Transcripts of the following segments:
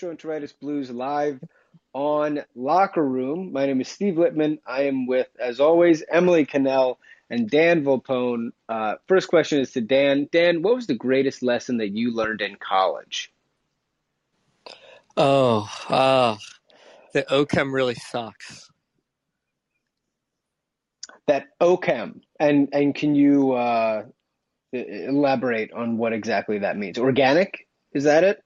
welcome to the Gastroenteritis Blues live on Locker Room. My name is Steve Littman. I am with, as always, Emily Cannell and Dan Volpone. Uh, first question is to Dan. Dan, what was the greatest lesson that you learned in college? Oh, uh, the OChem really sucks. That OChem, and and can you uh, elaborate on what exactly that means? Organic, is that it?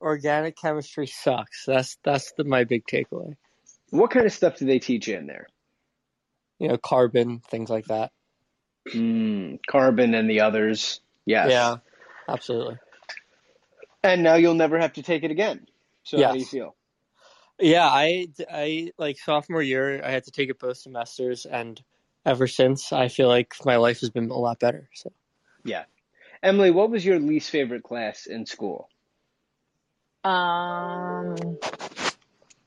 Organic chemistry sucks. That's that's the, my big takeaway. What kind of stuff do they teach you in there? You know, carbon, things like that. Mm, carbon and the others. Yes. Yeah, absolutely. And now you'll never have to take it again. So how do you feel? Yeah, I I like sophomore year, I had to take it both semesters, and ever since, I feel like my life has been a lot better. So, Yeah. Emily, what was your least favorite class in school? Um,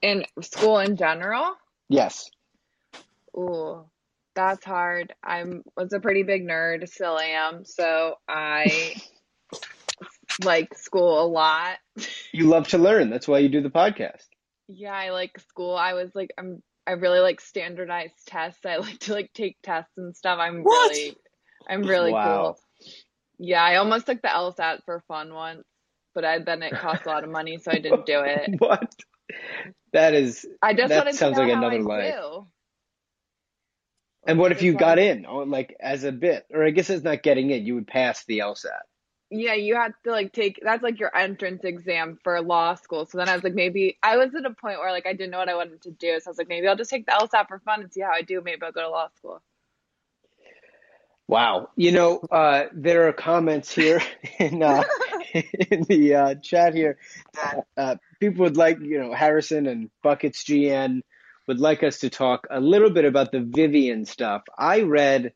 in school in general, Yes. ooh, that's hard. I'm was a pretty big nerd, still am, so I like school a lot. You love to learn. That's why you do the podcast. Yeah, I like school. I was like, I'm, I really like standardized tests. I like to like take tests and stuff. I'm What? really, I'm really Wow. cool. Yeah, I almost took the LSAT for fun once, but I then it cost a lot of money, so I didn't do it. What? That is. I just That wanted sounds to know like how another I life. do. And what if you got in, or like as a bit, or I guess it's not getting in. You would pass the LSAT. Yeah, you had to like take that's like your entrance exam for law school. So then I was like, maybe I was at a point where like I didn't know what I wanted to do. So I was like, maybe I'll just take the LSAT for fun and see how I do. Maybe I'll go to law school. Wow. You know, uh, there are comments here in uh, in the uh, chat here that uh, people would like, you know, Harrison and Buckets GN would like us to talk a little bit about the Vivian stuff. I read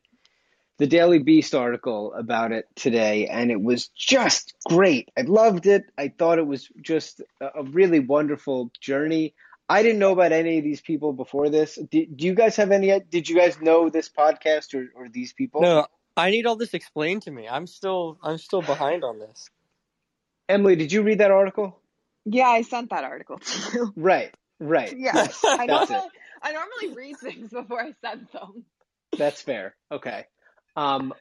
the Daily Beast article about it today, and it was just great. I loved it. I thought it was just a a really wonderful journey. I didn't know about any of these people before this. Do, do you guys have any? Did you guys know this podcast or, or these people? no, I need all this explained to me. I'm still I'm still behind on this. Emily, did you read that article? Yeah, I sent that article to you. Right, right. Yeah, I That's normally I normally read things before I send them. That's fair. Okay. Um,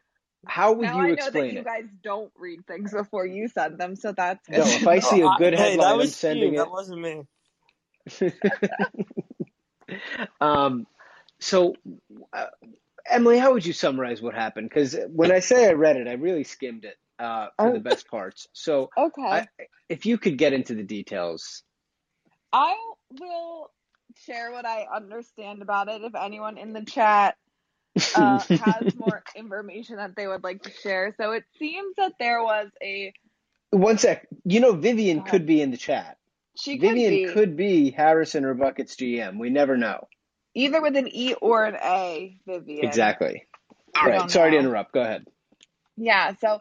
how would now you I know explain that you it? guys don't read things before you send them, so that's good. No, if I see a good hey, headline, that I'm sending Steve, it. That wasn't me. Um, so, uh, Emily, how would you summarize what happened? Because when I say I read it, I really skimmed it uh, for the Oh. best parts. So, okay. I, if you could get into the details. I will share what I understand about it. If anyone in the chat uh, has more information that they would like to share. So it seems that there was a One sec. You know, Vivian could be in the chat. She could Vivian be could be Harrison or Buckets GM. We never know. either with an E or an A, Vivian. Exactly. All right. Sorry to interrupt. Go ahead. Yeah, so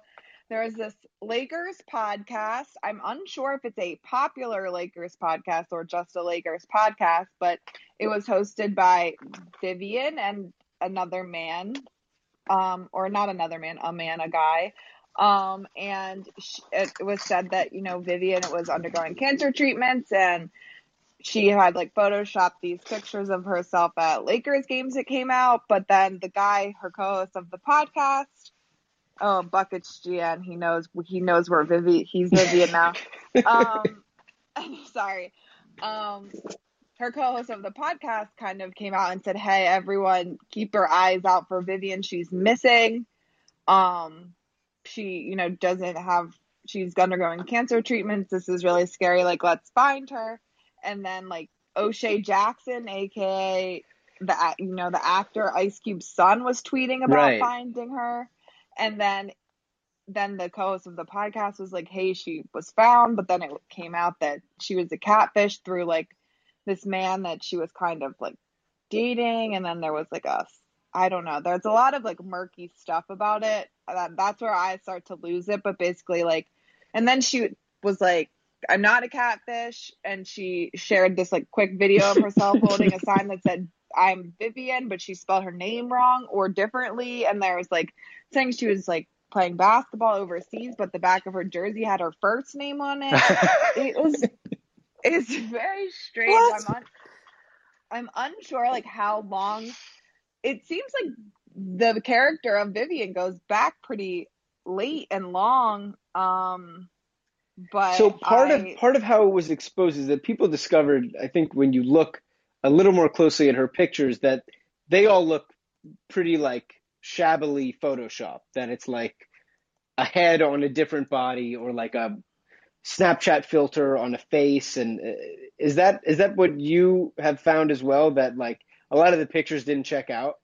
there is this Lakers podcast. I'm unsure if it's a popular Lakers podcast or just a Lakers podcast, but it was hosted by Vivian and another man, um, or not another man, a man, a guy. Um, and sh it was said that, you know, Vivian was undergoing cancer treatments and she had like photoshopped these pictures of herself at Lakers games that came out, but then the guy, her co-host of the podcast, oh Buckets GN, he knows he knows where Vivian he's Vivian now. um, sorry. Um, her co-host of the podcast kind of came out and said, "Hey, everyone, keep your eyes out for Vivian. She's missing. Um, she, you know, doesn't have. She's undergoing cancer treatments. This is really scary. Like, let's find her." And then like O'Shea Jackson, aka the you know the actor Ice Cube's son, was tweeting about Right. finding her, and then then the co-host of the podcast was like, "Hey, she was found," but then it came out that she was a catfish through like this man that she was kind of like dating, and then there was like a I don't know. There's a lot of like murky stuff about it. That, that's where I start to lose it. But basically, like, and then she was like, "I'm not a catfish," and she shared this like quick video of herself holding a sign that said. I'm Vivian, but she spelled her name wrong or differently. And there was like saying she was like playing basketball overseas, but the back of her jersey had her first name on it. it was it's very strange. What? I'm un, I'm unsure like how long it seems like the character of Vivian goes back pretty late and long. Um but So part I- of part of how it was exposed is that people discovered, I think, when you look a little more closely at her pictures, that they all look pretty like shabbily photoshopped. That it's like a head on a different body or like a Snapchat filter on a face. And uh, is that is that what you have found as well? That like a lot of the pictures didn't check out.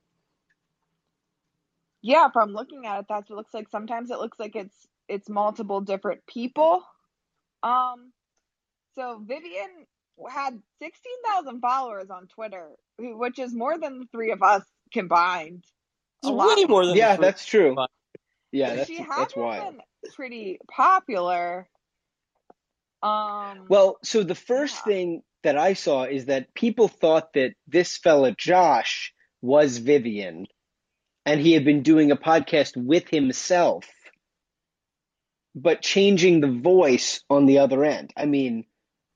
Yeah, from looking at it, that's what it looks like. Sometimes it looks like it's it's multiple different people. Um, so Vivian had sixteen thousand followers on Twitter, which is more than the three of us combined. It's A lot way more than Yeah, that's true. Fine. Yeah, that's she that's had wild. been pretty popular. Um, Well, so the first Yeah. thing that I saw is that people thought that this fella Josh was Vivian, and he had been doing a podcast with himself, but changing the voice on the other end. I mean,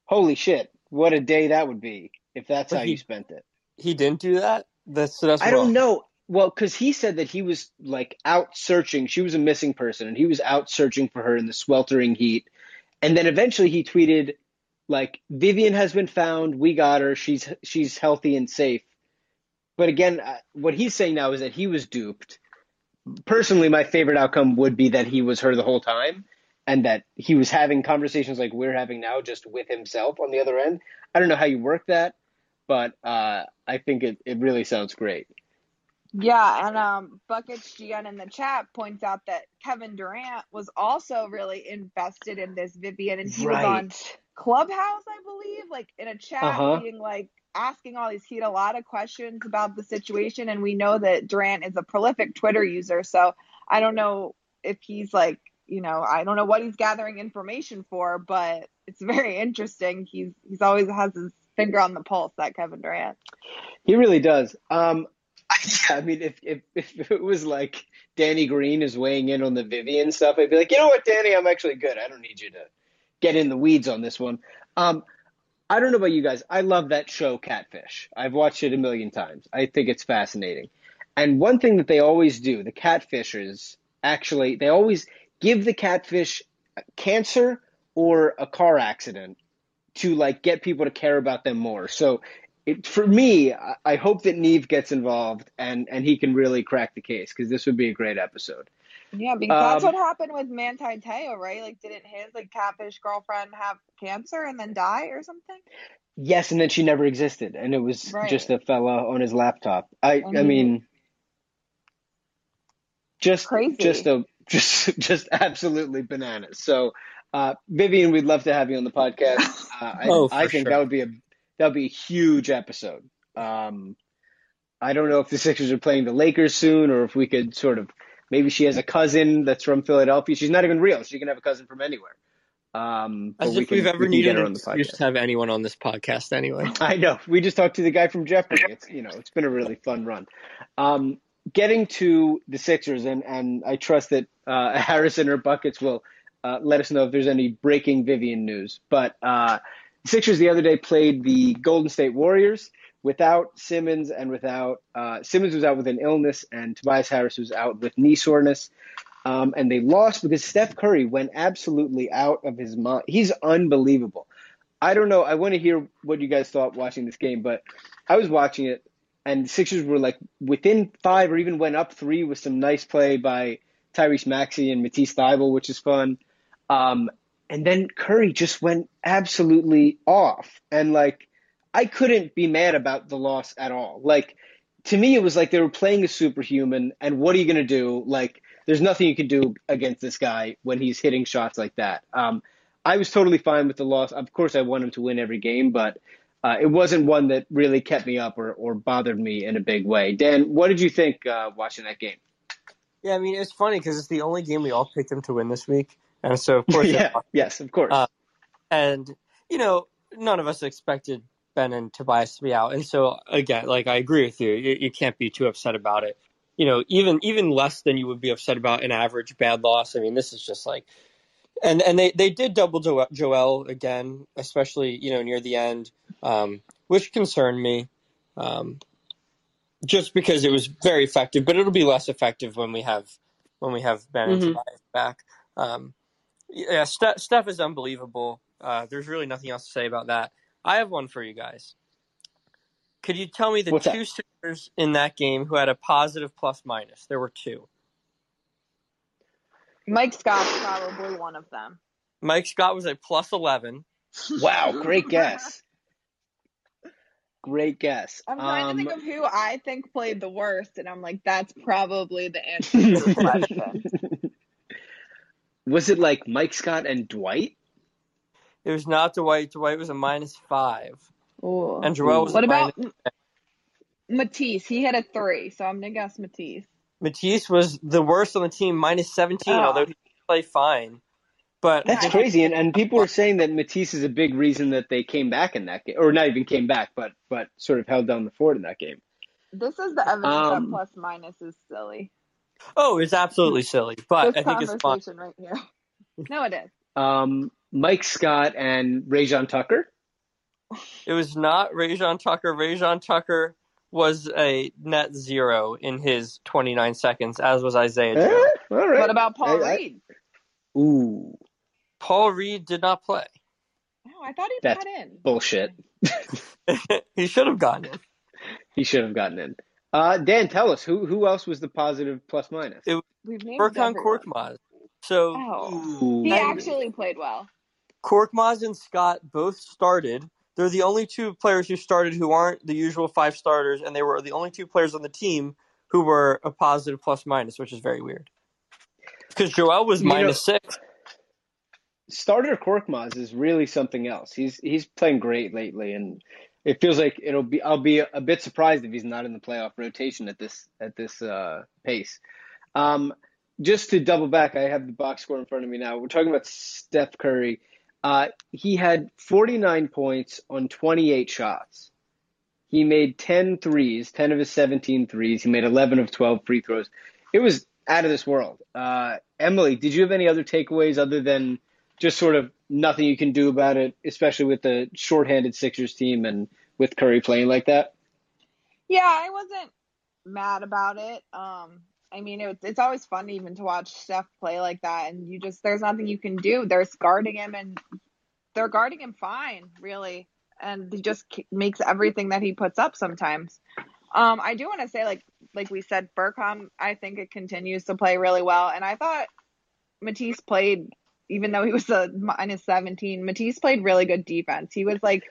holy shit, what a day that would be if that's But how he- you spent it. he didn't do that. That's that's I don't wrong. know. Well, because he said that he was like out searching. She was a missing person, and he was out searching for her in the sweltering heat. And then eventually he tweeted, like, Vivian has been found. We got her. She's she's healthy and safe. But again, uh, what he's saying now is that he was duped. Personally, my favorite outcome would be that he was her the whole time, and that he was having conversations like we're having now, just with himself on the other end. I don't know how you work that, but uh, I think it, it really sounds great. Yeah, and um, Buckets GN in the chat points out that Kevin Durant was also really invested in this Vivian, and he was on Clubhouse, I believe, like in a chat, Uh-huh. being like asking all these. He had a lot of questions about the situation, and we know that Durant is a prolific Twitter user, so I don't know if he's like, you know, I don't know what he's gathering information for, but it's very interesting. He's he's always has his finger on the pulse, that Kevin Durant. He really does. Um, yeah, I mean, if, if if it was like Danny Green is weighing in on the Vivian stuff, I'd be like, you know what, Danny, I'm actually good. I don't need you to get in the weeds on this one. Um, I don't know about you guys. I love that show, Catfish. I've watched it a million times. I think it's fascinating. And one thing that they always do, the catfishers actually, they always give the catfish cancer or a car accident to like get people to care about them more. So it, for me, I, hope that Neve gets involved and, and he can really crack the case because this would be a great episode. Yeah, because that's Um, what happened with Manti Teo, right? Like, didn't his like catfish girlfriend have cancer and then die or something? Yes, and then she never existed, and it was Right. just a fella on his laptop. I And I mean, just Crazy. just a just just absolutely bananas. So, uh, Vivian, we'd love to have you on the podcast. Uh, I, Oh, for I think sure. that would be a that would be a huge episode. Um, I don't know if the Sixers are playing the Lakers soon, or if we could sort of maybe she has a cousin that's from Philadelphia. She's not even real. She can have a cousin from anywhere. Um, As we if can- we've ever get needed on the podcast. to have anyone on this podcast anyway. I know. We just talked to the guy from Jeopardy. It's you know, it's been a really fun run. Um, getting to the Sixers, and and I trust that uh, Harrison or Buckets will uh, let us know if there's any breaking Vivian news. But uh, Sixers the other day played the Golden State Warriors without Simmons and without uh, Simmons was out with an illness and Tobias Harris was out with knee soreness. Um, and they lost because Steph Curry went absolutely out of his mind. He's unbelievable. I don't know. I want to hear what you guys thought watching this game, but I was watching it, and the Sixers were like within five or even went up three with some nice play by Tyrese Maxey and Matisse Thybulle, which is fun. Um, and then Curry just went absolutely off, and like I couldn't be mad about the loss at all. Like to me, it was like they were playing a superhuman, and what are you going to do? Like there's nothing you can do against this guy when he's hitting shots like that. Um, I was totally fine with the loss. Of course, I want him to win every game, but uh, it wasn't one that really kept me up or, or bothered me in a big way. Dan, what did you think uh, watching that game? Yeah, I mean, it's funny because it's the only game we all picked him to win this week. And so, of course, yeah, yes, of course. Uh, and, you know, none of us expected Ben and Tobias to be out. And so, again, like, I agree with you. You, you can't be too upset about it you know, even even less than you would be upset about an average bad loss. I mean, this is just like, and and they they did double jo- Joel again, especially you know near the end, um, which concerned me, um, just because it was very effective. But it'll be less effective when we have when we have Ben mm-hmm. and Tobias back. Um, yeah, Steph, Steph is unbelievable. Uh, there's really nothing else to say about that. I have one for you guys. Could you tell me the What's two that? Sixers in that game who had a positive plus minus? There were two. Mike Scott's probably one of them. Mike Scott was a plus 11. Wow, great guess. Great guess. I'm trying um, to think of who I think played the worst, and I'm like, that's probably the answer to the question. Was it like Mike Scott and Dwight? It was not Dwight. Dwight was a minus five. Ooh. And Joel was What about Matisse? He had a three, so I'm gonna guess Matisse. Matisse was the worst on the team, minus 17, oh. although he played fine. But that's crazy, and, and people were saying that Matisse is a big reason that they came back in that game, or not even came back, but but sort of held down the fort in that game. This is the evidence um, that plus minus is silly. Oh, it's absolutely silly, but this I think it's fun. right here. No, it is. Um, Mike Scott and Rayjon Tucker. It was not Rayjon Tucker. Rayjon Tucker was a net zero in his 29 seconds, as was Isaiah eh, Joe. What about Paul I, Reed? Ooh. Paul Reed did not play. No, I thought he That's got in. Bullshit. he should have gotten in. He should have gotten in. Uh, Dan, tell us who who else was the positive plus minus? It was Furkan Korkmaz. So oh. he actually played well. Korkmaz and Scott both started they're the only two players who started who aren't the usual five starters, and they were the only two players on the team who were a positive plus minus, which is very weird. Because Joel was minus know, six. Starter Korkmaz is really something else. He's he's playing great lately, and it feels like it'll be. I'll be a, a bit surprised if he's not in the playoff rotation at this at this uh, pace. Um, just to double back, I have the box score in front of me now. We're talking about Steph Curry. Uh, he had 49 points on 28 shots. He made 10 threes, 10 of his 17 threes. He made 11 of 12 free throws. It was out of this world. Uh, Emily, did you have any other takeaways other than just sort of nothing you can do about it, especially with the shorthanded Sixers team and with Curry playing like that? Yeah, I wasn't mad about it. Um, I mean, it, it's always fun even to watch Steph play like that, and you just there's nothing you can do. They're guarding him, and they're guarding him fine, really, and he just makes everything that he puts up sometimes. Um, I do want to say, like like we said, Furkan, I think it continues to play really well, and I thought Matisse played, even though he was a minus 17, Matisse played really good defense. He was like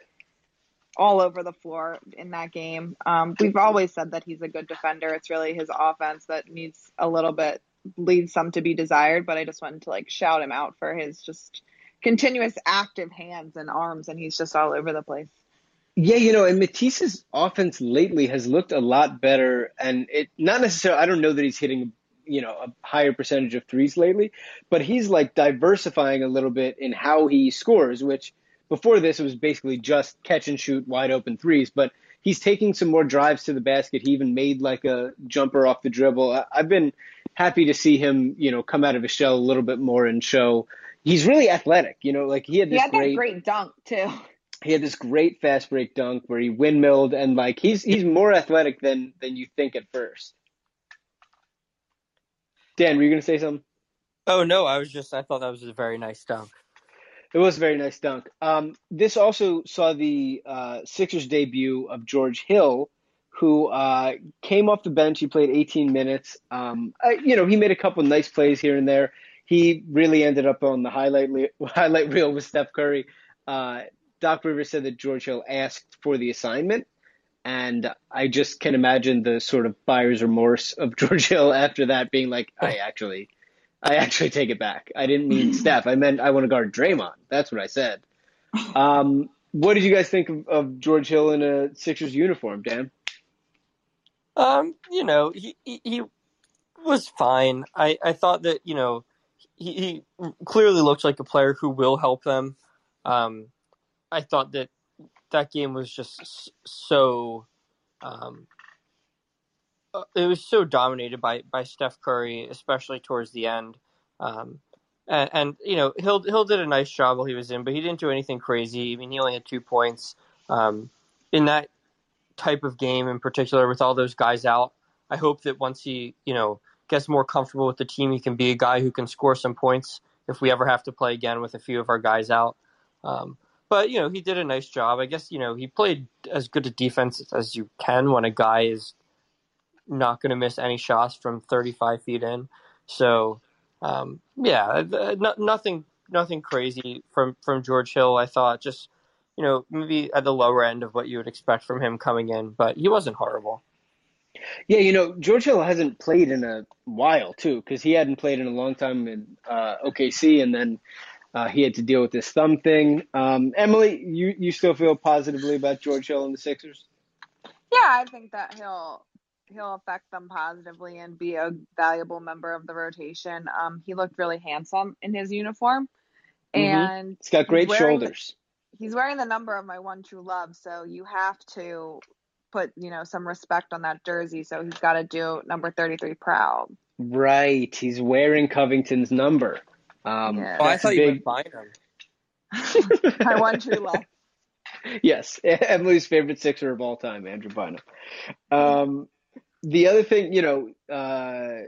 all over the floor in that game. Um, we've always said that he's a good defender. It's really his offense that needs a little bit leaves some to be desired. But I just wanted to like shout him out for his just continuous active hands and arms, and he's just all over the place. Yeah, you know, and Matisse's offense lately has looked a lot better, and it not necessarily. I don't know that he's hitting you know a higher percentage of threes lately, but he's like diversifying a little bit in how he scores, which before this, it was basically just catch and shoot wide open threes, but he's taking some more drives to the basket. He even made like a jumper off the dribble. I've been happy to see him, you know, come out of his shell a little bit more and show he's really athletic. You know, like he had this he had great, great dunk too. he had this great fast break dunk where he windmilled and like he's he's more athletic than than you think at first. Dan, were you gonna say something? Oh no, I was just I thought that was a very nice dunk. It was a very nice dunk. Um, this also saw the uh, Sixers debut of George Hill, who uh, came off the bench. He played 18 minutes. Um, uh, you know, he made a couple nice plays here and there. He really ended up on the highlight highlight reel with Steph Curry. Uh, Doc Rivers said that George Hill asked for the assignment, and I just can imagine the sort of buyer's remorse of George Hill after that, being like, "I actually." I actually take it back. I didn't mean Steph. I meant I want to guard Draymond. That's what I said. Um, what did you guys think of, of George Hill in a Sixers uniform, Dan? Um, you know, he, he, he was fine. I, I thought that, you know, he, he clearly looks like a player who will help them. Um, I thought that that game was just so, um, it was so dominated by, by Steph Curry, especially towards the end. Um, and, and, you know, Hill, Hill did a nice job while he was in, but he didn't do anything crazy. I mean, he only had two points. Um, in that type of game in particular with all those guys out. I hope that once he, you know, gets more comfortable with the team, he can be a guy who can score some points if we ever have to play again with a few of our guys out. Um, but you know, he did a nice job. I guess you know he played as good a defense as you can when a guy is not going to miss any shots from 35 feet in. So um, yeah, no, nothing nothing crazy from from George Hill. I thought just you know, maybe at the lower end of what you would expect from him coming in, but he wasn't horrible. Yeah, you know, George Hill hasn't played in a while too, because he hadn't played in a long time in uh, OKC, and then uh, he had to deal with this thumb thing. Um, Emily, you you still feel positively about George Hill and the Sixers? Yeah, I think that he'll he'll affect them positively and be a valuable member of the rotation. Um, he looked really handsome in his uniform, Mhm. and He's got great he's wearing the- shoulders. he's wearing the number of my one true love, so you have to put, you know, some respect on that jersey. So he's got to do number 33 proud. Right, he's wearing Covington's number. Um, Yeah. Oh, I that's a thought you big- meant Bynum. my one true love. yes, Emily's favorite Sixer of all time, Andrew Bynum. Um, the other thing, you know, uh,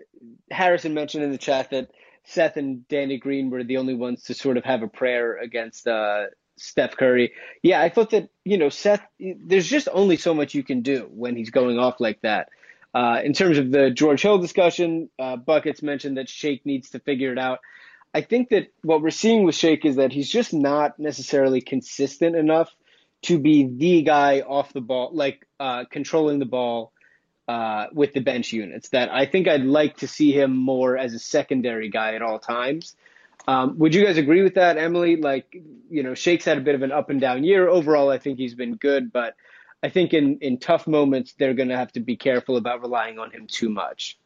Harrison mentioned in the chat that Seth and Danny Green were the only ones to sort of have a prayer against uh, Steph Curry. Yeah, I thought that, you know, Seth, there's just only so much you can do when he's going off like that. Uh, in terms of the George Hill discussion, uh, Buckets mentioned that Shake needs to figure it out. I think that what we're seeing with Shake is that he's just not necessarily consistent enough to be the guy off the ball, like uh, controlling the ball uh, with the bench units. That I think I'd like to see him more as a secondary guy at all times. Um, would you guys agree with that, Emily? Like, you know, Shake's had a bit of an up and down year. Overall, I think he's been good, but I think in, in tough moments, they're going to have to be careful about relying on him too much.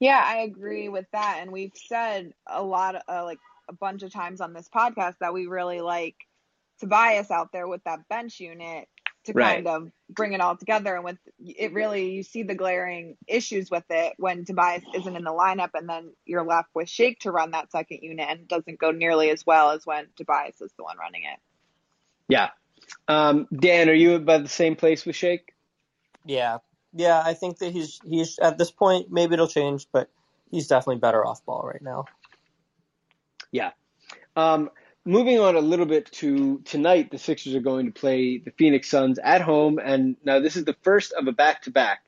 Yeah, I agree with that. And we've said a lot, uh, like a bunch of times on this podcast, that we really like Tobias out there with that bench unit to Right. kind of bring it all together. And with it, really, you see the glaring issues with it when Tobias isn't in the lineup, and then you're left with Shake to run that second unit, and it doesn't go nearly as well as when Tobias is the one running it. Yeah. Um, Dan, are you about the same place with Shake? Yeah, yeah. I think that he's he's at this point. Maybe it'll change, but he's definitely better off ball right now. Yeah. Um, moving on a little bit to tonight, the Sixers are going to play the Phoenix Suns at home, and now this is the first of a back-to-back.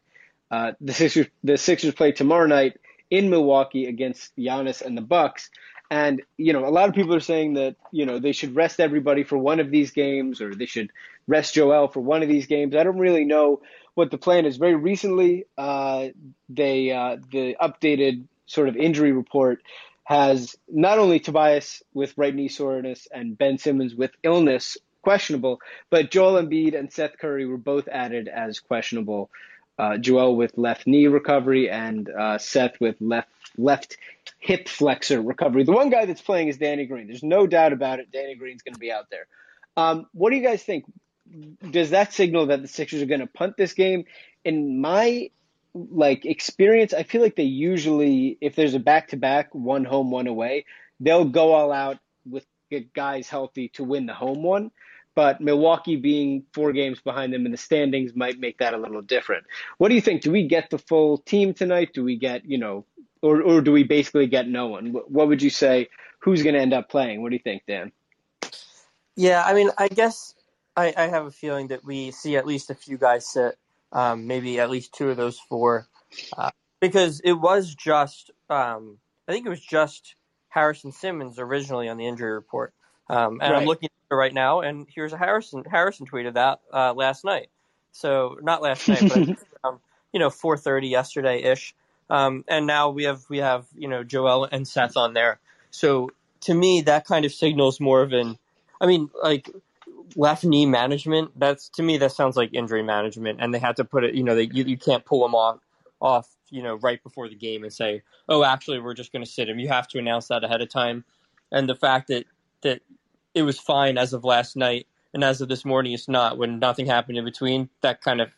Uh, the Sixers the Sixers play tomorrow night in Milwaukee against Giannis and the Bucks. And you know, a lot of people are saying that you know they should rest everybody for one of these games, or they should rest Joel for one of these games. I don't really know what the plan is. Very recently, uh, they uh, the updated sort of injury report has not only Tobias with right knee soreness and Ben Simmons with illness questionable, but Joel Embiid and Seth Curry were both added as questionable. Uh, Joel with left knee recovery and uh, Seth with left left hip flexor recovery. The one guy that's playing is Danny Green. There's no doubt about it. Danny Green's going to be out there. Um, what do you guys think? Does that signal that the Sixers are going to punt this game? In my like experience, I feel like they usually, if there's a back to back, one home, one away, they'll go all out with guys healthy to win the home one. but Milwaukee being four games behind them in the standings might make that a little different. What do you think? Do we get the full team tonight? Do we get, you know, or, or do we basically get no one? What would you say? Who's going to end up playing? What do you think, Dan? Yeah, I mean, I guess I, I have a feeling that we see at least a few guys sit, um, maybe at least two of those four, uh, because it was just, um, I think it was just Harrison Simmons originally on the injury report. Um, and Right. I'm looking at it right now, and here's a Harrison. Harrison tweeted that uh, last night. So not last night, but um, you know, 4:30 yesterday ish. Um, and now we have we have you know Joel and Seth on there. So to me, that kind of signals more of an, I mean, like left knee management. That's to me that sounds like injury management, and they had to put it. You know, they, you you can't pull them off off. You know, right before the game and say, oh, actually, we're just going to sit him. You have to announce that ahead of time. And the fact that that it was fine as of last night, and as of this morning, it's not. When nothing happened in between, that kind of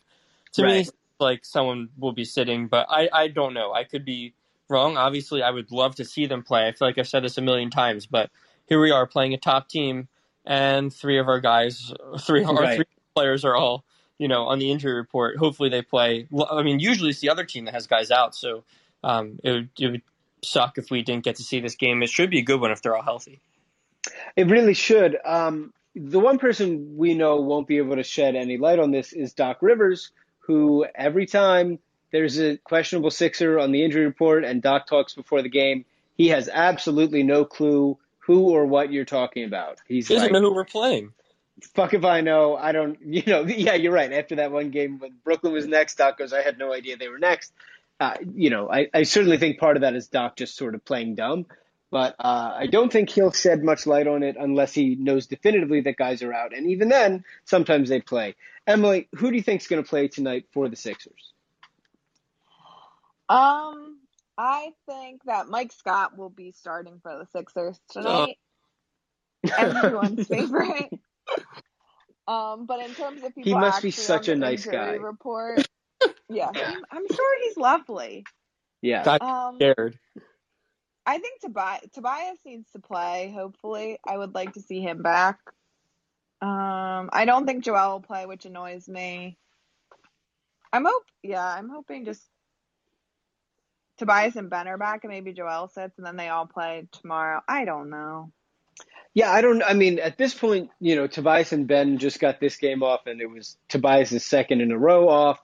to me like someone will be sitting, but I, I don't know. I could be wrong. Obviously, I would love to see them play. I feel like I've said this a million times, but here we are playing a top team, and three of our guys, three of our Right. three players are all you know on the injury report. Hopefully, they play. I mean, usually it's the other team that has guys out, so um, it would it would suck if we didn't get to see this game. It should be a good one if they're all healthy. It really should. Um, the one person we know won't be able to shed any light on this is Doc Rivers, who every time there's a questionable Sixer on the injury report and Doc talks before the game, he has absolutely no clue who or what you're talking about. He's He doesn't like, know who we're playing. fuck if I know. I don't, you know, yeah, you're right. After that one game when Brooklyn was next, Doc goes, I had no idea they were next. Uh, you know, I, I certainly think part of that is Doc just sort of playing dumb. But uh, I don't think he'll shed much light on it unless he knows definitively that guys are out. And even then, sometimes they play. Emily, who do you think is going to play tonight for the Sixers? Um, I think that Mike Scott will be starting for the Sixers tonight. Everyone's favorite. Um, but in terms of people, He must be such a nice guy. Report, yeah, I'm, I'm sure he's lovely. Yeah. Got Um, scared. I think Tobias, Tobias needs to play. Hopefully, I would like to see him back. Um, I don't think Joel will play, which annoys me. I'm hope, yeah, I'm hoping just Tobias and Ben are back, and maybe Joel sits, and then they all play tomorrow. I don't know. Yeah, I don't. I mean, at this point, you know, Tobias and Ben just got this game off, and it was Tobias's second in a row off.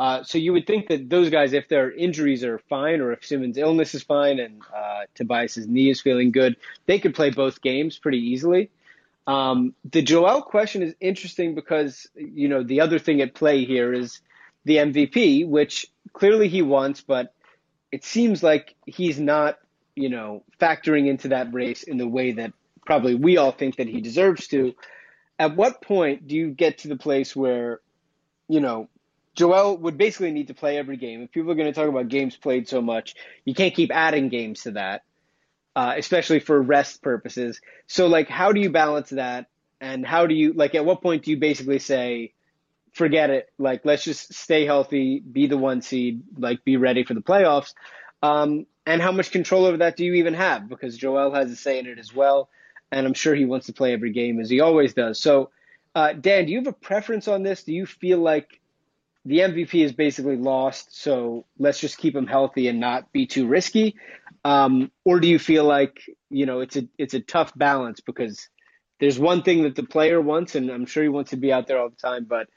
Uh, so you would think that those guys, if their injuries are fine, or if Simmons' illness is fine, and uh, Tobias's knee is feeling good, they could play both games pretty easily. Um, the Joel question is interesting because you know the other thing at play here is the MVP, which clearly he wants, but it seems like he's not, you know, factoring into that race in the way that probably we all think that he deserves to. At what point do you get to the place where, you know, Joel would basically need to play every game? If people are going to talk about games played so much, you can't keep adding games to that, uh, especially for rest purposes. So, like, how do you balance that? And how do you, like, at what point do you basically say, forget it, like, let's just stay healthy, be the one seed, like, be ready for the playoffs? Um, and how much control over that do you even have? Because Joel has a say in it as well and I'm sure he wants to play every game as he always does. So, uh, Dan, do you have a preference on this? Do you feel like the MVP is basically lost, so let's just keep him healthy and not be too risky, um, or do you feel like you know it's a it's a tough balance because there's one thing that the player wants, and I'm sure he wants to be out there all the time, but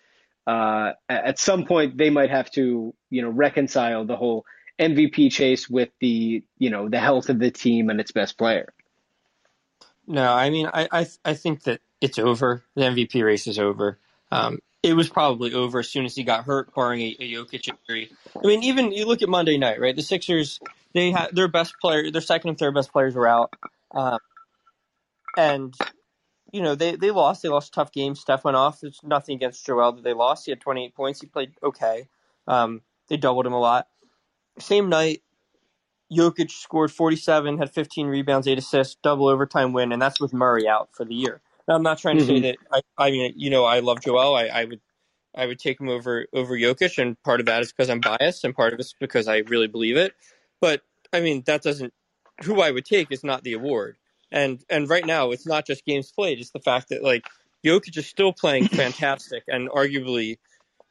uh, at some point they might have to you know reconcile the whole MVP chase with the you know the health of the team and its best player. No, I mean, I, I, I think that it's over. The MVP race is over. Um, it was probably over as soon as he got hurt, barring a, a Jokic injury. I mean, even you look at Monday night, right? The Sixers, they had their best player, their second and third best players were out, um, and you know they they lost. They lost a tough games. Steph went off. There's nothing against Joel that they lost. He had 28 points. He played okay. Um, they doubled him a lot. Same night, Jokic scored 47, had 15 rebounds, eight assists, double overtime win, and that's with Murray out for the year. Now, I'm not trying to say Mhm. that. I, I mean, you know, I love Joel. I, I would, I would take him over over Jokic, and part of that is because I'm biased, and part of it's because I really believe it. But I mean, that doesn't. Who I would take is not the award, and and right now it's not just games played; it's the fact that like Jokic is still playing fantastic and arguably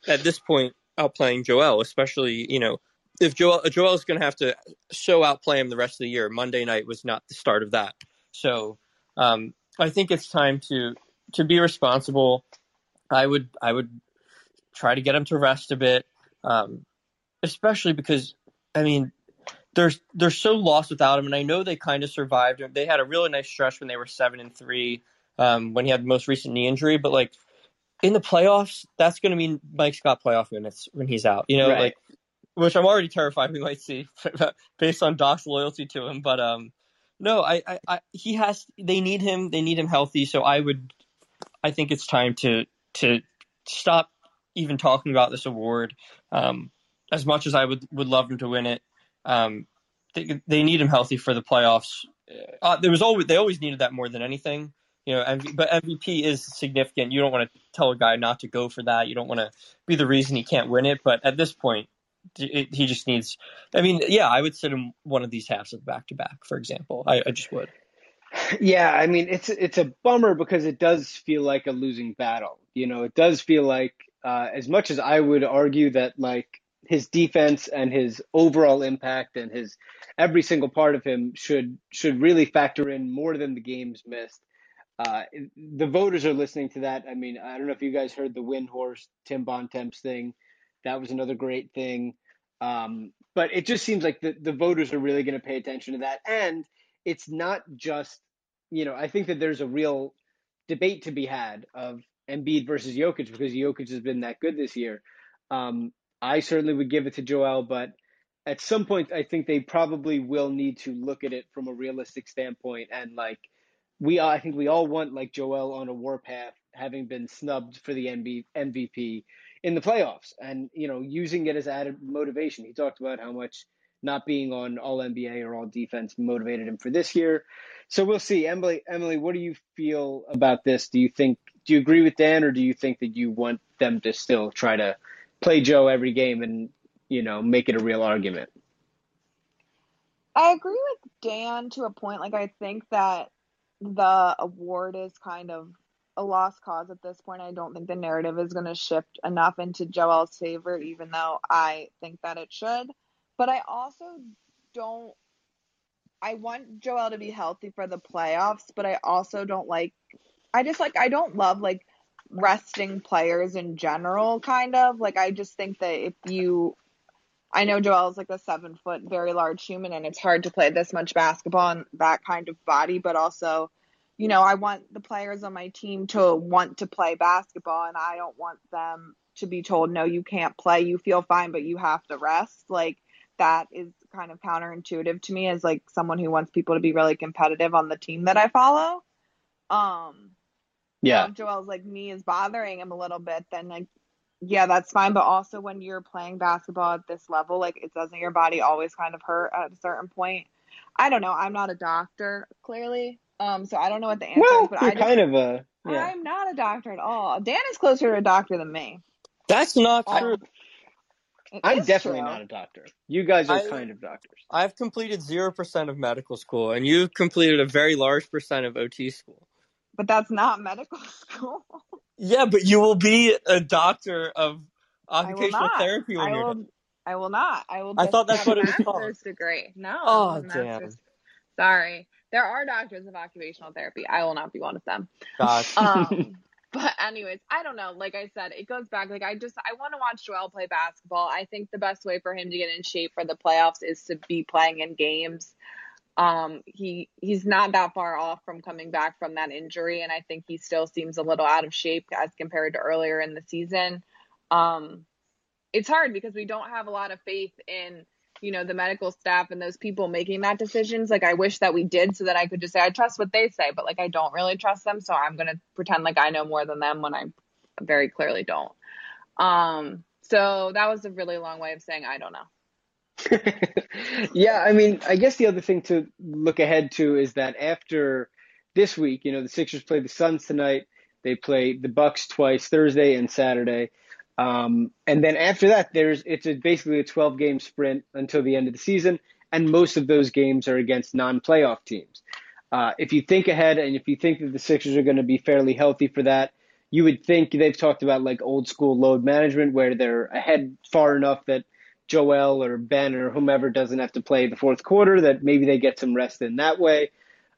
at this point outplaying Joel, especially you know if Joel Joel is going to have to show outplay him the rest of the year. Monday night was not the start of that, so um, I think it's time to to be responsible. I would I would try to get him to rest a bit, um, especially because I mean they're they're so lost without him, and I know they kind of survived. They had a really nice stretch when they were seven and three um, when he had the most recent knee injury, but like in the playoffs, that's going to mean Mike Scott playoff minutes when he's out. You know, Right. like which I'm already terrified we might see based on Doc's loyalty to him. But um, no, I, I, I he has. They need him. They need him healthy. So I would. I think it's time to to stop even talking about this award. Um, as much as I would would love him to win it, um, they they need him healthy for the playoffs. Uh, there was always they always needed that more than anything. You know, MV, but MVP is significant. You don't want to tell a guy not to go for that. You don't want to be the reason he can't win it. But at this point, it, he just needs. I mean, yeah, I would sit him one of these halves of back to back, for example. I, I just would. Yeah, I mean it's it's a bummer because it does feel like a losing battle. You know, it does feel like uh, as much as I would argue that like his defense and his overall impact and his every single part of him should should really factor in more than the games missed. Uh, the voters are listening to that. I mean, I don't know if you guys heard the Windhorst Tim Bontemps thing. That was another great thing. Um, but it just seems like the, the voters are really going to pay attention to that. And it's not just, you know, I think that there's a real debate to be had of Embiid versus Jokic because Jokic has been that good this year. Um, I certainly would give it to Joel, but at some point, I think they probably will need to look at it from a realistic standpoint. And like, we, I think we all want like Joel on a warpath, having been snubbed for the MB, MVP in the playoffs, and you know, using it as added motivation. He talked about how much not being on All NBA or All Defense motivated him for this year. So we'll see. Emily, Emily, what do you feel about this? Do you think do you agree with Dan, or do you think that you want them to still try to play Joe every game and you know make it a real argument? I agree with Dan to a point. Like, I think that the award is kind of a lost cause at this point. I don't think the narrative is going to shift enough into Joel's favor, even though I think that it should. But I also don't. I want Joel to be healthy for the playoffs, but I also don't like. I just like. I don't love like resting players in general, kind of. Like, I just think that if you I know Joel's like a seven foot, very large human, and it's hard to play this much basketball in that kind of body. But also, you know, I want the players on my team to want to play basketball, and I don't want them to be told, no, you can't play. You feel fine, but you have to rest. Like, that is kind of counterintuitive to me as like someone who wants people to be really competitive on the team that I follow. Um, Yeah, if Joel's like me is bothering him a little bit, then like yeah, that's fine. But also when you're playing basketball at this level, like it doesn't your body always kind of hurt at a certain point. I don't know. I'm not a doctor, clearly. Um, so I don't know what the answer well, is, but you're I just, kind of a yeah. I'm not a doctor at all. Dan is closer to a doctor than me. That's not Um, true. It I'm definitely true. not a doctor. You guys are I- kind of doctors. I've completed zero percent of medical school, and you've completed a very large percent of OT school. But that's not medical school. Yeah, but you will be a doctor of occupational therapy when I you're will. done. I will not. I will. I thought that's what it was called. degree. No. Oh, damn. master's. Sorry, there are doctors of occupational therapy. I will not be one of them. Gosh. Um, but anyways, I don't know. Like I said, it goes back. Like I just I want to watch Joel play basketball. I think the best way for him to get in shape for the playoffs is to be playing in games. Um, he he's not that far off from coming back from that injury, and I think he still seems a little out of shape as compared to earlier in the season. Um, it's hard because we don't have a lot of faith in you know the medical staff and those people making that decisions. Like i wish that we did so that i could just say i trust what they say but like i don't really trust them so i'm going to pretend like i know more than them when i very clearly don't. Um so that was a really long way of saying i don't know yeah, I mean, I guess the other thing to look ahead to is that after this week, you know, the Sixers play the Suns tonight. They play the Bucks twice, Thursday and Saturday. Um, and then after that, there's it's a, basically a 12 game sprint until the end of the season, and most of those games are against non-playoff teams. Uh, if you think ahead and if you think that the Sixers are going to be fairly healthy for that, you would think they've talked about like old school load management where they're ahead far enough that Joel or Ben or whomever doesn't have to play the fourth quarter, that maybe they get some rest in that way.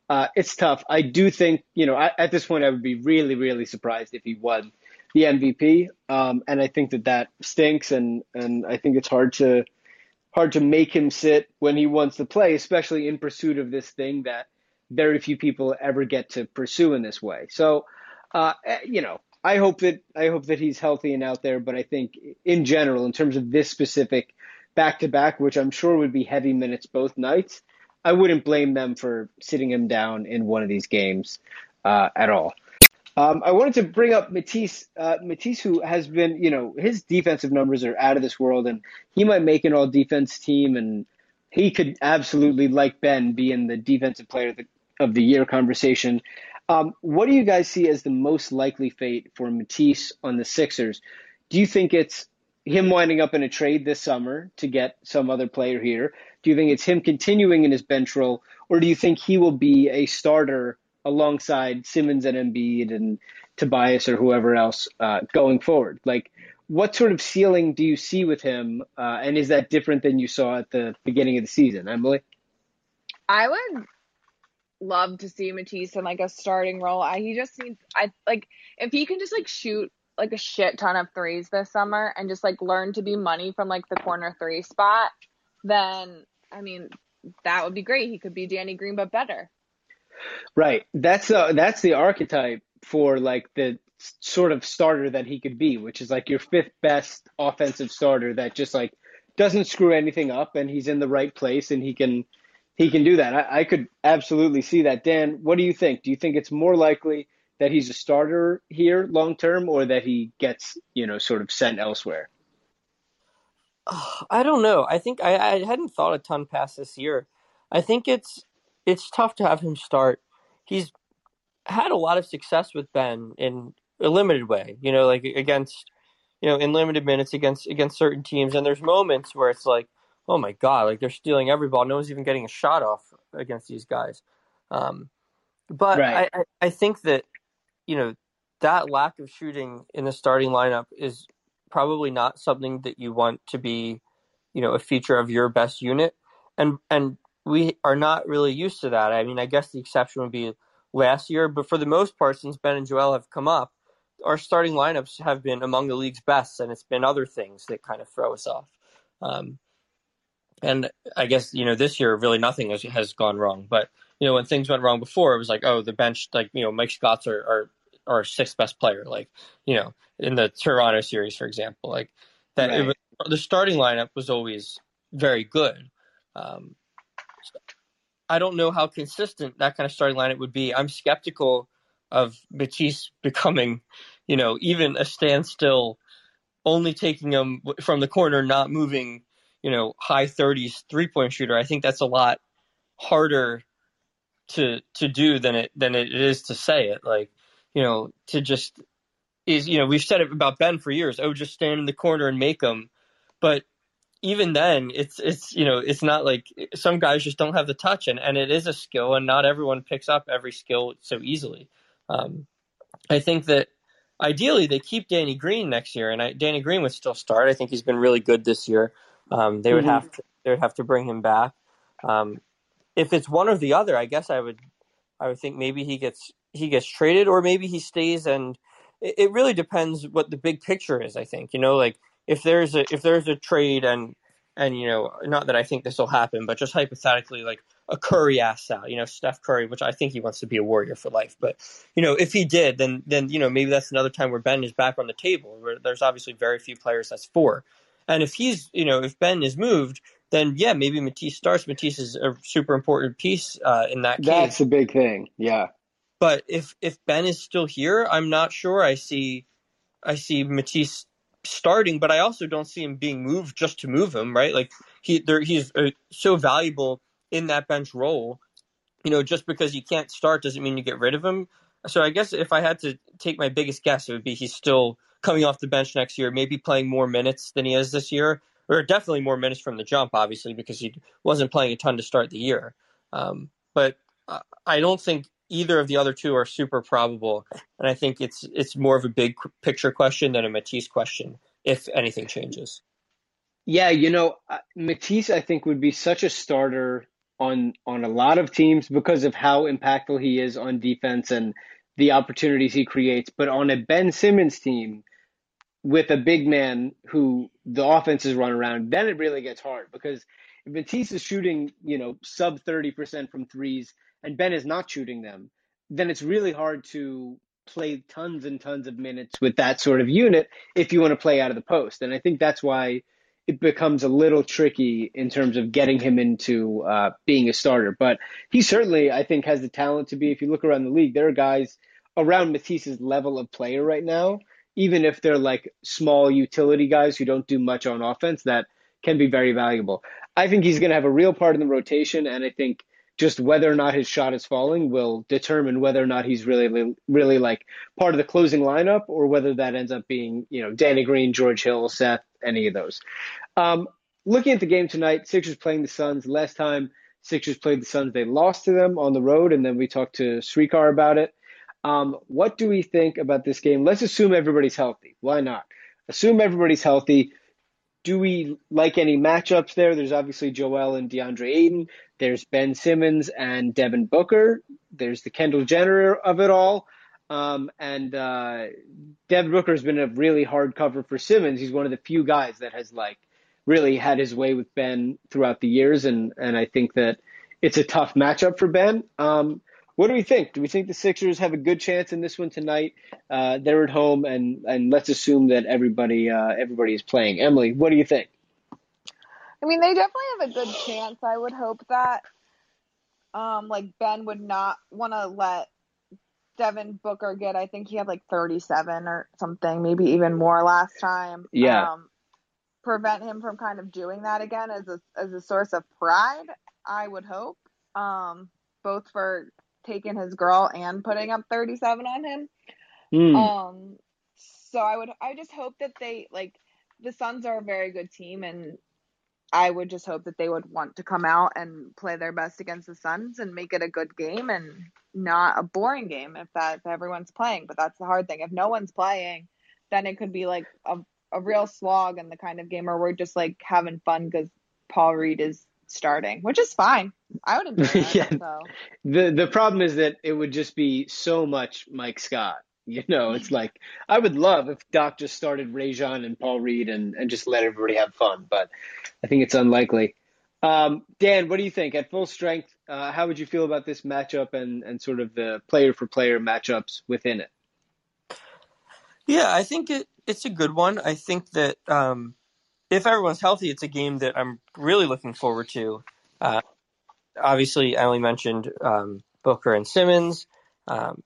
Uh, it's tough. I do think, you know, I, at this point, I would be really, really surprised if he won the MVP. Um, and I think that that stinks. And, and I think it's hard to, hard to make him sit when he wants to play, especially in pursuit of this thing that very few people ever get to pursue in this way. So, uh, eh, you know, I hope that I hope that he's healthy and out there. But I think in general, in terms of this specific back to back, which I'm sure would be heavy minutes both nights, I wouldn't blame them for sitting him down in one of these games uh, at all. Um, I wanted to bring up Matisse, uh, Matisse, who has been, you know, his defensive numbers are out of this world, and he might make an all defense team, and he could absolutely, like Ben, be in the defensive player of the, of the year conversation. Um, what do you guys see as the most likely fate for Matisse on the Sixers? Do you think it's him winding up in a trade this summer to get some other player here? Do you think it's him continuing in his bench role, or do you think he will be a starter alongside Simmons and Embiid and Tobias or whoever else uh, going forward? Like, what sort of ceiling do you see with him, uh, and is that different than you saw at the beginning of the season, Emily? I would love to see Matisse in like a starting role. I, he just needs I like if he can just like shoot like a shit ton of threes this summer and just like learn to be money from like the corner three spot, then I mean that would be great. He could be Danny Green but better. Right. That's uh that's the archetype for like the sort of starter that he could be, which is like your fifth best offensive starter that just like doesn't screw anything up and he's in the right place and he can he can do that. I, I could absolutely see that. Dan, what do you think? Do you think it's more likely that he's a starter here long term, or that he gets you know sort of sent elsewhere? I don't know. I think I, I hadn't thought a ton past this year. I think it's it's tough to have him start. He's had a lot of success with Ben in a limited way, you know, like against you know, in limited minutes against against certain teams. And there's moments where it's like, oh my god, like they're stealing every ball. No one's even getting a shot off against these guys. Um, but right. I, I think that you know that lack of shooting in the starting lineup is probably not something that you want to be, you know, a feature of your best unit. And and we are not really used to that. I mean, I guess the exception would be last year, but for the most part, since Ben and Joel have come up, our starting lineups have been among the league's best, and it's been other things that kind of throw us off. Um, and I guess you know this year really nothing has, has gone wrong. But you know when things went wrong before, it was like oh the bench like you know Mike Scott's our our, our sixth best player like you know in the Toronto series for example like that right. was, the starting lineup was always very good. Um, I don't know how consistent that kind of starting lineup would be. I'm skeptical of Matisse becoming, you know, even a standstill, only taking him from the corner, not moving you know, high 30s three point shooter, I think that's a lot harder to to do than it than it is to say it. Like, you know, to just is you know we've said it about Ben for years. Oh, just stand in the corner and make them. But even then, it's it's you know it's not like some guys just don't have the touch, and and it is a skill, and not everyone picks up every skill so easily. Um, I think that ideally they keep Danny Green next year, and I, Danny Green would still start. I think he's been really good this year. Um, they would mm-hmm. have to they would have to bring him back. Um, if it's one or the other, I guess I would I would think maybe he gets he gets traded or maybe he stays and it, it really depends what the big picture is. I think you know like if there's a if there's a trade and and you know not that I think this will happen, but just hypothetically like a Curry ass out, you know Steph Curry, which I think he wants to be a Warrior for life. But you know if he did, then then you know maybe that's another time where Ben is back on the table. Where there's obviously very few players that's for. And if he's, you know, if Ben is moved, then yeah, maybe Matisse starts. Matisse is a super important piece uh, in that case. That's a big thing. Yeah. But if if Ben is still here, I'm not sure. I see, I see Matisse starting, but I also don't see him being moved just to move him. Right? Like he there, he's uh, so valuable in that bench role. You know, just because you can't start doesn't mean you get rid of him. So I guess if I had to take my biggest guess, it would be he's still coming off the bench next year, maybe playing more minutes than he is this year, or definitely more minutes from the jump, obviously, because he wasn't playing a ton to start the year. Um, but I don't think either of the other two are super probable, and I think it's it's more of a big picture question than a Matisse question if anything changes. Yeah, you know, uh, Matisse, I think would be such a starter on on a lot of teams because of how impactful he is on defense and the opportunities he creates. But on a Ben Simmons team with a big man who the offense is run around, then it really gets hard because if Matisse is shooting, you know, sub thirty percent from threes and Ben is not shooting them, then it's really hard to play tons and tons of minutes with that sort of unit if you want to play out of the post. And I think that's why it becomes a little tricky in terms of getting him into uh, being a starter. But he certainly, I think, has the talent to be. If you look around the league, there are guys around Matisse's level of player right now, even if they're like small utility guys who don't do much on offense, that can be very valuable. I think he's going to have a real part in the rotation, and I think just whether or not his shot is falling will determine whether or not he's really, really like part of the closing lineup or whether that ends up being, you know, Danny Green, George Hill, Seth, any of those. Um, looking at the game tonight, Sixers playing the Suns. Last time Sixers played the Suns, they lost to them on the road, and then we talked to Srikar about it. Um, what do we think about this game? Let's assume everybody's healthy. Why not? Assume everybody's healthy. Do we like any matchups there? There's obviously Joel and DeAndre Ayton. There's Ben Simmons and Devin Booker. There's the Kendall Jenner of it all. Um, and uh, Devin Booker has been a really hard cover for Simmons. He's one of the few guys that has like really had his way with Ben throughout the years, and and I think that it's a tough matchup for Ben. Um, what do we think? Do we think the Sixers have a good chance in this one tonight? Uh, they're at home, and and let's assume that everybody uh, everybody is playing. Emily, what do you think? I mean, they definitely have a good chance. I would hope that, um, like Ben would not want to let Devin Booker get. I think he had like 37 or something, maybe even more last time. Yeah. Um, prevent him from kind of doing that again as a as a source of pride. I would hope, um, both for taking his girl and putting up 37 on him. Mm. Um, so I would I just hope that they like the Suns are a very good team and I would just hope that they would want to come out and play their best against the Suns and make it a good game and not a boring game if that if everyone's playing. But that's the hard thing. If no one's playing, then it could be like a a real slog in the kind of game where we're just like having fun because Paul Reed is starting, which is fine. I would enjoy that. Yeah. So The the problem is that it would just be so much Mike Scott. You know, it's like I would love if Doc just started Rajon and Paul Reed and, and just let everybody have fun, but I think it's unlikely. Um, Dan, what do you think? At full strength, uh, how would you feel about this matchup and, and sort of the player for player matchups within it? Yeah, I think it, it's a good one. I think that um, if everyone's healthy, it's a game that I'm really looking forward to. Uh, obviously, Emily mentioned um, Booker and Simmons, um,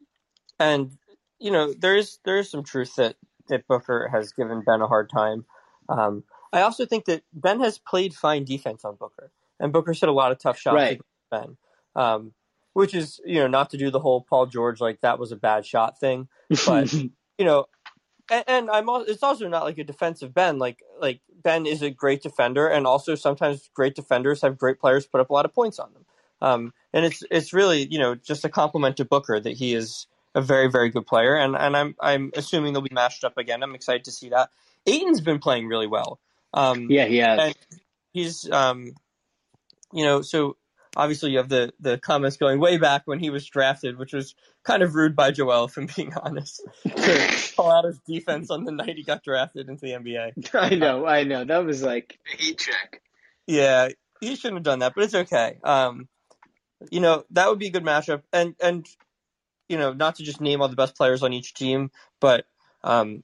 and you know there is there is some truth that that Booker has given Ben a hard time. Um, I also think that Ben has played fine defense on Booker, and Booker's hit a lot of tough shots Right. Ben, um, which is you know not to do the whole Paul George like that was a bad shot thing, but you know, and, and I'm it's also not like a defensive Ben. Like like Ben is a great defender, and also sometimes great defenders have great players put up a lot of points on them. Um, and it's it's really you know just a compliment to Booker that he is a very very good player, and and I'm I'm assuming they'll be matched up again. I'm excited to see that. Ayton's been playing really well. Um, yeah, he has. he's um, you know so obviously you have the the comments going way back when he was drafted, which was kind of rude by Joel, if I'm being honest, to call out his defense on the night he got drafted into the NBA. I know, I know. That was like a heat check. Yeah, he shouldn't have done that, but it's okay. Um, you know that would be a good matchup, and and you know not to just name all the best players on each team, but um,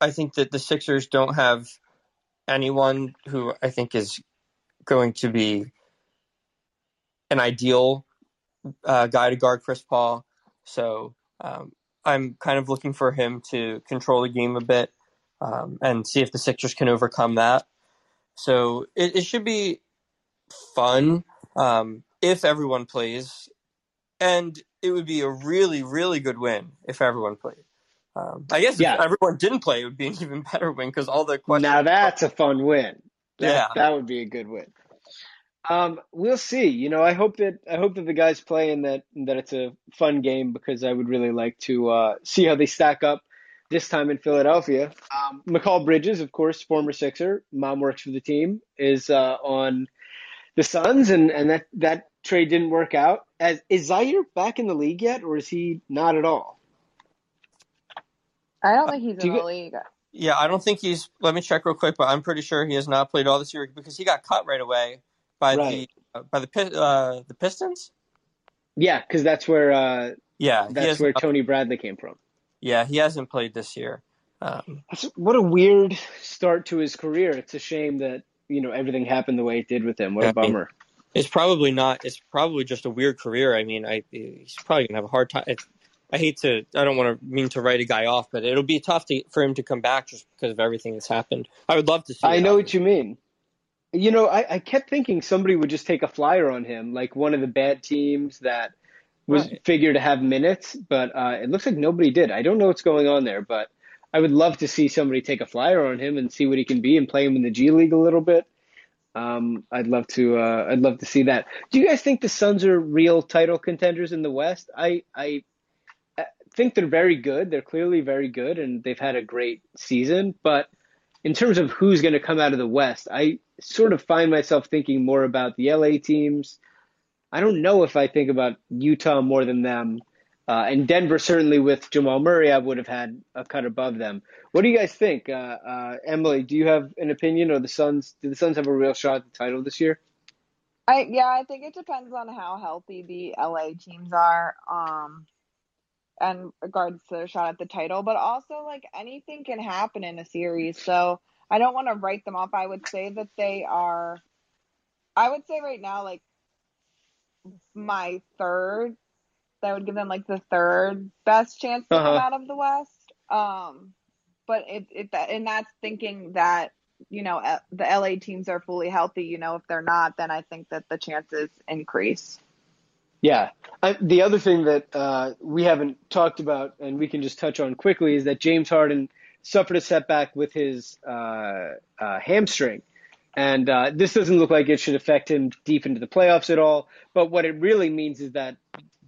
I think that the Sixers don't have anyone who I think is going to be an ideal uh, guy to guard Chris Paul. So um, I'm kind of looking for him to control the game a bit um, and see if the Sixers can overcome that. So it, it should be fun um, if everyone plays, and it would be a really, really good win if everyone played. Um, I guess Yeah. if everyone didn't play, it would be an even better win because all the questions. Now that's a fun win. That, Yeah. that would be a good win. Um, we'll see. You know, I hope that I hope that the guys play and that that it's a fun game because I would really like to uh, see how they stack up this time in Philadelphia. Um, Mikal Bridges, of course, former Sixer, mom works for the team, is uh, on the Suns, and and that that trade didn't work out. As is Zhaire back in the league yet, or is he not at all? I don't think he's Do in the get- league. Yeah, I don't think he's. Let me check real quick, but I'm pretty sure he has not played all this year because he got cut right away by Right. the uh, by the uh, the Pistons. Yeah, because that's where uh, Yeah, that's where Tony Bradley came from. Yeah, he hasn't played this year. Um, What a weird start to his career. It's a shame that you know everything happened the way it did with him. What a I mean- bummer. it's probably not. It's probably just a weird career. I mean, I he's probably gonna have a hard time. It's, I hate to. I don't want to mean to write a guy off, but it'll be tough to, for him to come back just because of everything that's happened. I would love to see. I know happen. what you mean. You know, I, I kept thinking somebody would just take a flyer on him, like one of the bad teams that was Right. figured to have minutes, but uh, it looks like nobody did. I don't know what's going on there, but I would love to see somebody take a flyer on him and see what he can be and play him in the G League a little bit. Um, I'd love to. Uh, I'd love to see that. Do you guys think the Suns are real title contenders in the West? I I I think they're very good. They're clearly very good, and they've had a great season. But in terms of who's going to come out of the West, I sort of find myself thinking more about the LA teams. I don't know if I think about Utah more than them. Uh, and Denver, certainly with Jamal Murray, I would have had a cut above them. What do you guys think? Uh, uh, Emily, do you have an opinion, or the Suns? Do the Suns have a real shot at the title this year? I yeah, I think it depends on how healthy the LA teams are, um, and regards to their shot at the title. But also, like anything can happen in a series, so I don't want to write them off. I would say that they are. I would say right now, like my third. I would give them like the third best chance to come Uh-huh. out of the West. Um, but it it and that's thinking that you know the LA teams are fully healthy. You know, if they're not, then I think that the chances increase. Yeah. I, the other thing that uh, we haven't talked about, and we can just touch on quickly, is that James Harden suffered a setback with his uh, uh, hamstring. And uh, this doesn't look like it should affect him deep into the playoffs at all. But what it really means is that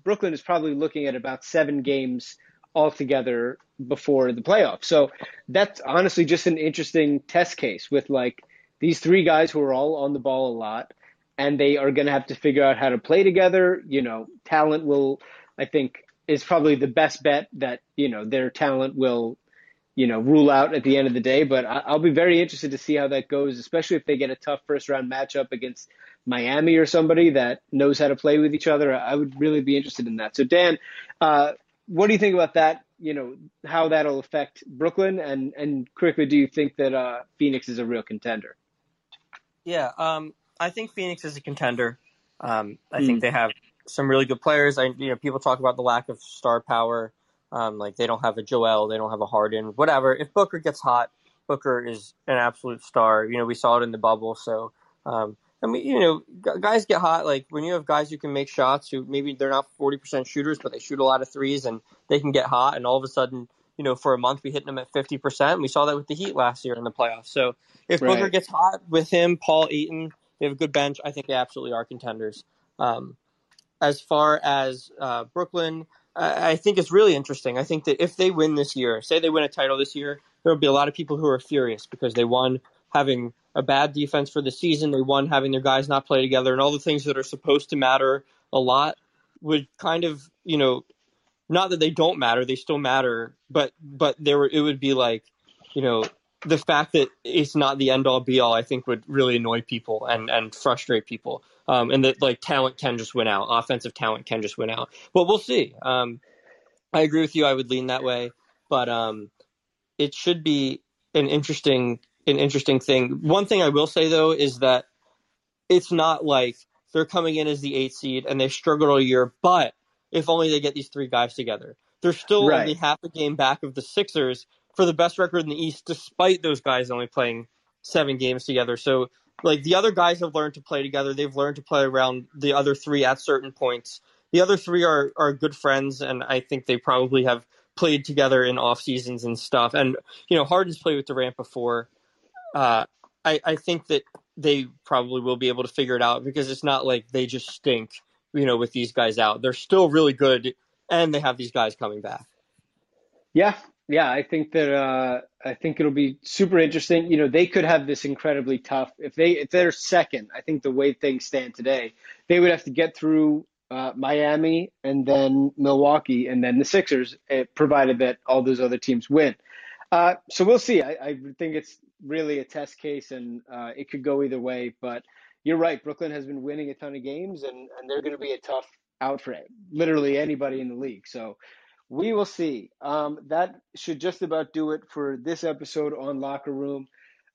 Brooklyn is probably looking at about seven games altogether before the playoffs. So that's honestly just an interesting test case with like these three guys who are all on the ball a lot and they are going to have to figure out how to play together. You know, talent will, I think, is probably the best bet that, you know, their talent will, you know, rule out at the end of the day. But I- I'll be very interested to see how that goes, especially if they get a tough first round matchup against Miami or somebody that knows how to play with each other. I would really be interested in that. So, Dan, uh, what do you think about that? You know, how that'll affect Brooklyn, and and quickly, do you think that uh, Phoenix is a real contender? Yeah, um, I think Phoenix is a contender. Um, I Hmm. think they have some really good players. I, you know, people talk about the lack of star power. Um, like they don't have a Joel, they don't have a Harden, whatever. If Booker gets hot, Booker is an absolute star. You know, we saw it in the bubble. So, um, I mean, you know, guys get hot. Like when you have guys who can make shots, who maybe they're not forty percent shooters, but they shoot a lot of threes, and they can get hot. And all of a sudden, you know, for a month we hitting them at fifty percent. We saw that with the Heat last year in the playoffs. So if Booker gets hot with him, Paul Ayton, they have a good bench. I think they absolutely are contenders. Um, as far as uh, Brooklyn, I, I think it's really interesting. I think that if they win this year, say they win a title this year, there will be a lot of people who are furious because they won having a bad defense for the season. They won having their guys not play together, and all the things that are supposed to matter a lot would kind of, you know, not that they don't matter, they still matter, but but there were, it would be like, you know, the fact that it's not the end all be all, I think would really annoy people and and frustrate people. Um, and that like talent can just win out, offensive talent can just win out. But we'll see. Um, I agree with you. I would lean that way, but um, it should be an interesting an interesting thing. One thing I will say though is that it's not like they're coming in as the eight seed and they struggled all year, but if only they get these three guys together. They're still Right. only half a game back of the Sixers for the best record in the East, despite those guys only playing seven games together. So, like the other guys have learned to play together. They've learned to play around the other three at certain points. The other three are are good friends, and I think they probably have played together in off seasons and stuff. And you know, Harden's played with Durant before. Uh, I, I think that they probably will be able to figure it out because it's not like they just stink, you know, with these guys out. They're still really good, and they have these guys coming back. Yeah, yeah, I think that uh, I think it'll be super interesting. You know, they could have this incredibly tough if they if they're second. I think the way things stand today, they would have to get through uh, Miami and then Milwaukee and then the Sixers, eh, provided that all those other teams win. Uh, so we'll see. I, I, think it's really a test case, and uh, it could go either way. But you're right. Brooklyn has been winning a ton of games, and, and they're going to be a tough out for literally anybody in the league. So we will see. Um, that should just about do it for this episode on Locker Room.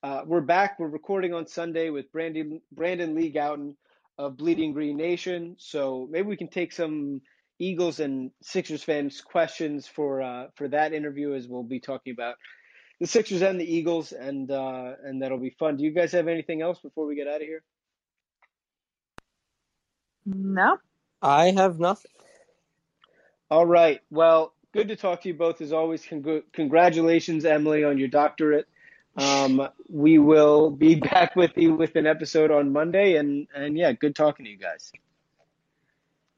Uh, we're back. We're recording on Sunday with Brandon Brandon Lee Gowton of Bleeding Green Nation. So maybe we can take some Eagles and Sixers fans questions for uh, for that interview as we'll be talking about the Sixers and the Eagles, and uh, and that'll be fun. Do you guys have anything else before we get out of here? No, I have nothing. All right. Well, good to talk to you both as always. Cong- congratulations, Emily, on your doctorate. Um, we will be back with you with an episode on Monday, and and yeah, good talking to you guys.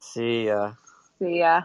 See ya. see ya.